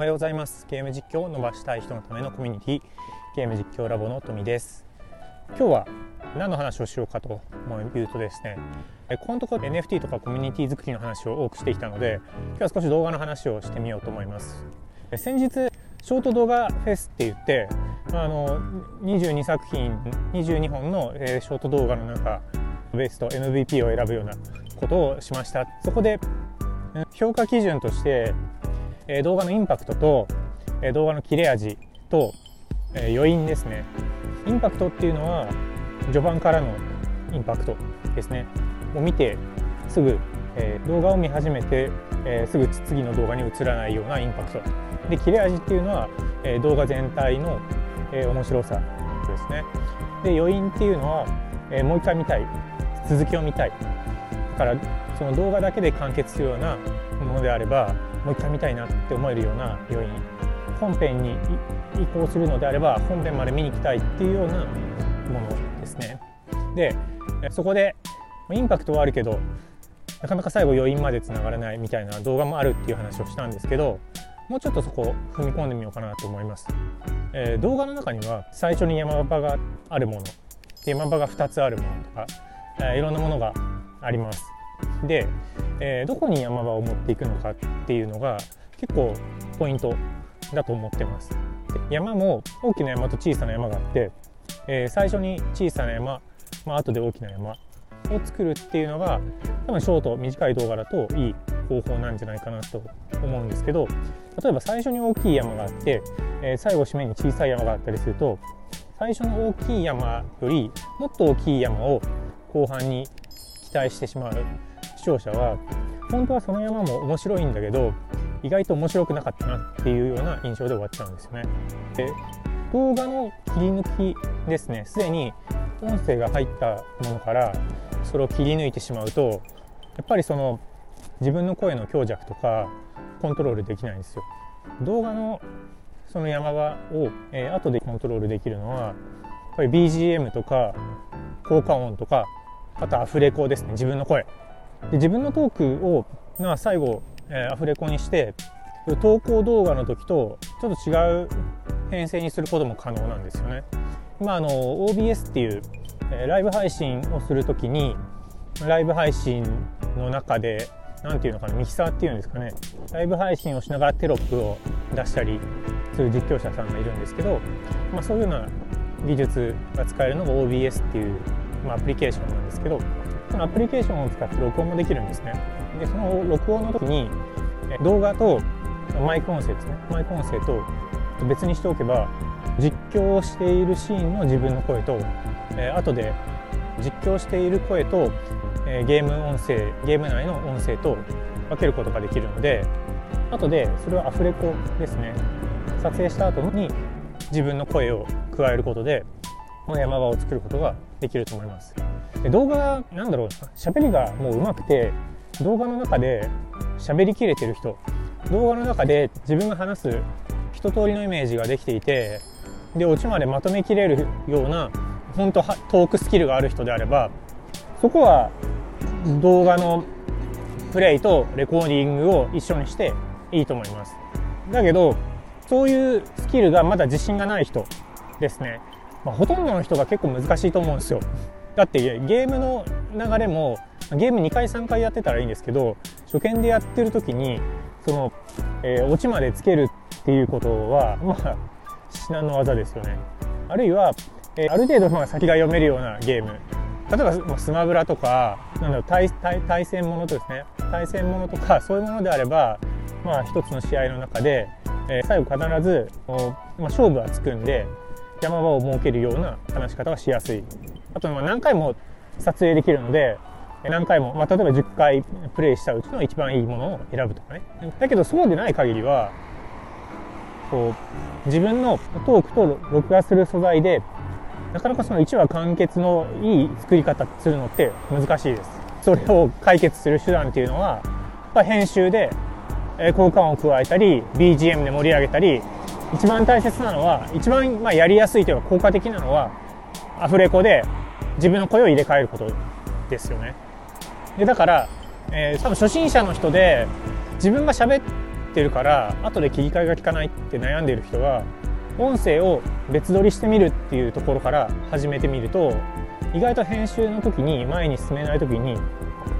おはようございます。ゲーム実況を伸ばしたい人のためのコミュニティゲーム実況ラボの富です。今日は何の話をしようかというとですねこのところ NFT とかコミュニティ作りの話を多くしてきたので今日は少し動画の話をしてみようと思います。先日ショート動画フェスって言ってあの22作品22本のショート動画の中ベスト MVP を選ぶようなことをしました。そこで評価基準としてえ動画のインパクトとえ動画の切れ味とえ余韻ですね。インパクトっていうのは序盤からのインパクトですね。を見てすぐ、え動画を見始めて、えすぐ次の動画に移らないようなインパクト。で切れ味っていうのは、え動画全体の、え面白さですね。で余韻っていうのは、えもう一回見たい。続きを見たい。だからその動画だけで完結するようなものであればもう一回見たいなって思えるような余韻本編に移行するのであれば本編まで見に行きたいっていうようなものですね。でそこでインパクトはあるけどなかなか最後余韻までつながらないみたいな動画もあるっていう話をしたんですけどもうちょっとそこ踏み込んでみようかなと思います、えー、動画の中には最初に山場があるもの山場が2つあるものとか、えー、いろんなものがあります。で、えー、どこに山場を持っていくのかっていうのが結構ポイントだと思ってます。山も大きな山と小さな山があって、えー、最初に小さな山、まあ後で大きな山を作るっていうのが多分ショート短い動画だといい方法なんじゃないかなと思うんですけど例えば最初に大きい山があって、えー、最後締めに小さい山があったりすると最初の大きい山よりもっと大きい山を後半に期待してしまう。視聴者は本当はその山も面白いんだけど意外と面白くなかったなっていうような印象で終わっちゃうんですよね。で動画の切り抜きですねすでに音声が入ったものからそれを切り抜いてしまうとやっぱりその自分の声の強弱とかコントロールできないんですよ。動画のその山場を、えー、後でコントロールできるのはやっぱり BGM とか効果音とかあとアフレコですね自分の声で自分のトークをな最後、えー、アフレコにして投稿動画の時とちょっと違う編成にすることも可能なんですよね。まあ、あの OBS っていう、えー、ライブ配信をする時にライブ配信の中で何て言うのかなミキサーっていうんですかねライブ配信をしながらテロップを出したりする実況者さんがいるんですけど、まあ、そういうような技術が使えるのが OBS っていう、まあ、アプリケーションなんですけどそのアプリケーションを使って録音もできるんですね。でその録音の時に動画とマイク音声ですね。マイク音声と別にしておけば実況をしているシーンの自分の声と、えー、後で実況している声と、えー、ゲーム音声ゲーム内の音声と分けることができるので後でそれはアフレコですね。撮影した後に自分の声を加えることでこの山場を作ることができると思います。で動画なんだろう喋りがもう上手くて動画の中で喋りきれてる人。動画の中で自分が話す一通りのイメージができていてでオチまでまとめきれるような本当トークスキルがある人であればそこは動画のプレイとレコーディングを一緒にしていいと思います。だけどそういうスキルがまだ自信がない人ですね、まあ、ほとんどの人が結構難しいと思うんですよ。だってゲームの流れもゲーム2回3回やってたらいいんですけど初見でやってる時にその、えー、オチまでつけるっていうことはまあ至難の技ですよね。あるいは、えー、ある程度まあ先が読めるようなゲーム。例えば、まあ、スマブラとかなんだろう対対対戦ものとですね。対戦ものとかそういうものであればまあ一つの試合の中で、えー、最後必ず、まあ、勝負はつくんで山場を設けるような話し方がしやすい。あと何回も撮影できるので何回も、まあ、例えば10回プレイしたうちの一番いいものを選ぶとかね。だけどそうでない限りはこう自分のトークと録画する素材でなかなかその1話完結のいい作り方するのって難しいです。それを解決する手段っていうのはやっ編集で効果音を加えたり BGM で盛り上げたり一番大切なのは一番まあやりやすいというか効果的なのはアフレコで自分の声を入れ替えることですよね。でだから、えー、多分初心者の人で自分が喋っってるから後で切り替えが効かないって悩んでいる人は音声を別撮りしてみるっていうところから始めてみると意外と編集の時に前に進めない時に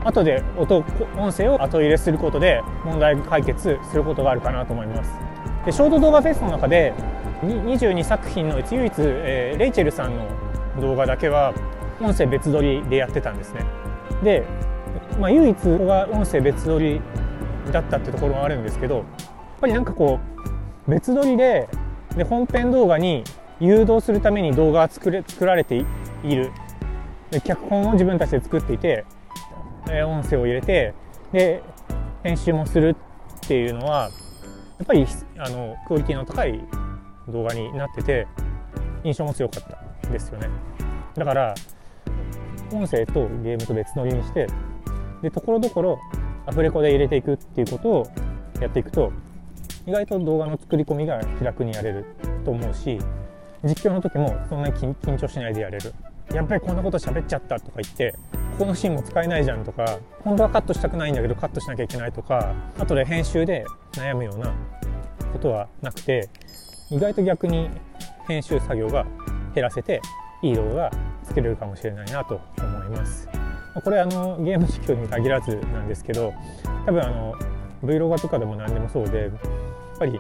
後で音音声を後入れすることで問題解決することがあるかなと思います。でショート動画フェスの中で22作品のうち唯一、えー、レイチェルさんの動画だけは音声別撮りでやってたんですね。で、まあ、唯一が音声別撮りだったってところがあるんですけどやっぱりなんかこう別撮りでで本編動画に誘導するために動画が作れ作られている。で脚本を自分たちで作っていて、音声を入れてで編集もするっていうのはやっぱりあのクオリティの高い動画になってて印象も強かった。ですよね。だから音声とゲームと別撮りにしてでところどころアフレコで入れていくっていうことをやっていくと意外と動画の作り込みが気楽にやれると思うし実況の時もそんなに緊張しないでやれる。やっぱりこんなこと喋っちゃったとか言ってここのシーンも使えないじゃんとか本当はカットしたくないんだけどカットしなきゃいけないとか後で編集で悩むようなことはなくて意外と逆に編集作業が減らせていい動画が作れるかもしれないなと思います。これあのゲーム実況に限らずなんですけど多分あの Vlog とかでも何でもそうでやっぱり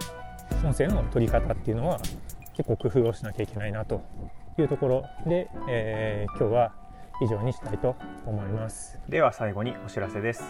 音声の取り方っていうのは結構工夫をしなきゃいけないなというところで、えー、今日は以上にしたいと思います。では最後にお知らせです。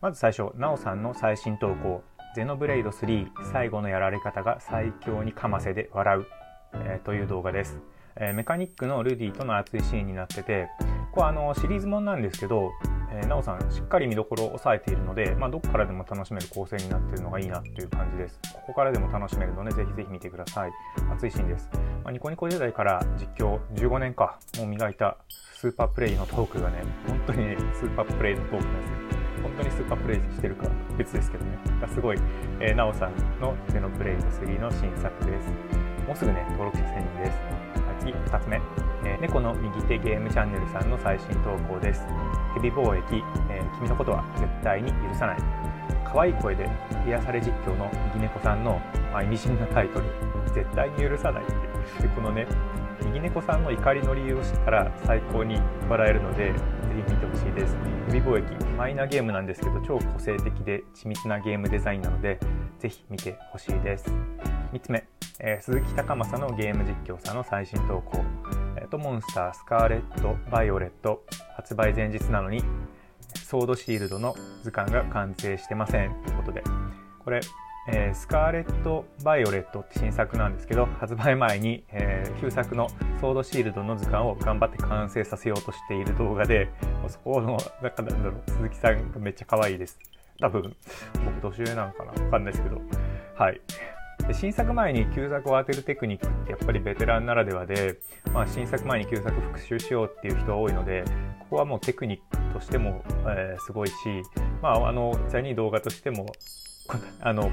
まず最初なおさんの最新投稿ゼノブレイド3最後のやられ方が最強にかませで笑う、えー、という動画です。えー、メカニックのルディとの熱いシーンになっててこれあのシリーズもんなんですけど、えー、なおさんしっかり見どころを抑えているので、まあ、どこからでも楽しめる構成になっているのがいいなという感じです。ここからでも楽しめるのでぜひぜひ見てください。熱いシーンです、まあ、ニコニコ時代から実況15年かもう磨いたスーパープレイのトークがね本当にスーパープレイのトークなんですよ。本当にスーパープレイしてるか別ですけどね。がすごい、えー、なおさんのゼノプレイド3の新作です。もうすぐね登録者1000人です。次2つ目、えー、猫の右手ゲームチャンネルさんの最新投稿です。ヘビ貿易、えー、君のことは絶対に許さない。可愛い声で癒され実況の右猫さんの、まあ、意味深なタイトル。絶対に許さないって。でこのね右猫さんの怒りの理由を知ったら最高に笑えるのでぜひ見てほしいです。ヘビ貿易。マイナーゲームなんですけど超個性的で緻密なゲームデザインなのでぜひ見てほしいです。3つ目。えー、鈴木高政のゲーム実況さんの最新投稿、えーと、モンスタースカーレット・バイオレット発売前日なのにソードシールドの図鑑が完成してません。ということで。これ、えー、スカーレット・バイオレットって新作なんですけど発売前に、えー、旧作のソードシールドの図鑑を頑張って完成させようとしている動画でそこの中なんだろう鈴木さんがめっちゃ可愛いです。多分僕年上なのかな？わかんないですけど。はい。で新作前に旧作を当てるテクニックってやっぱりベテランならではで、まあ、新作前に旧作復習しようっていう人が多いのでここはもうテクニックとしても、えー、すごいし、まあ、あの実際に動画としても あの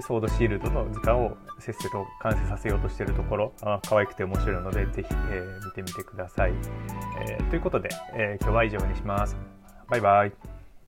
ソードシールドの図鑑をせっせと完成させようとしてるところあ可愛くて面白いのでぜひ、えー、見てみてください、えー、ということで、え今日は以上にします。バイバイ。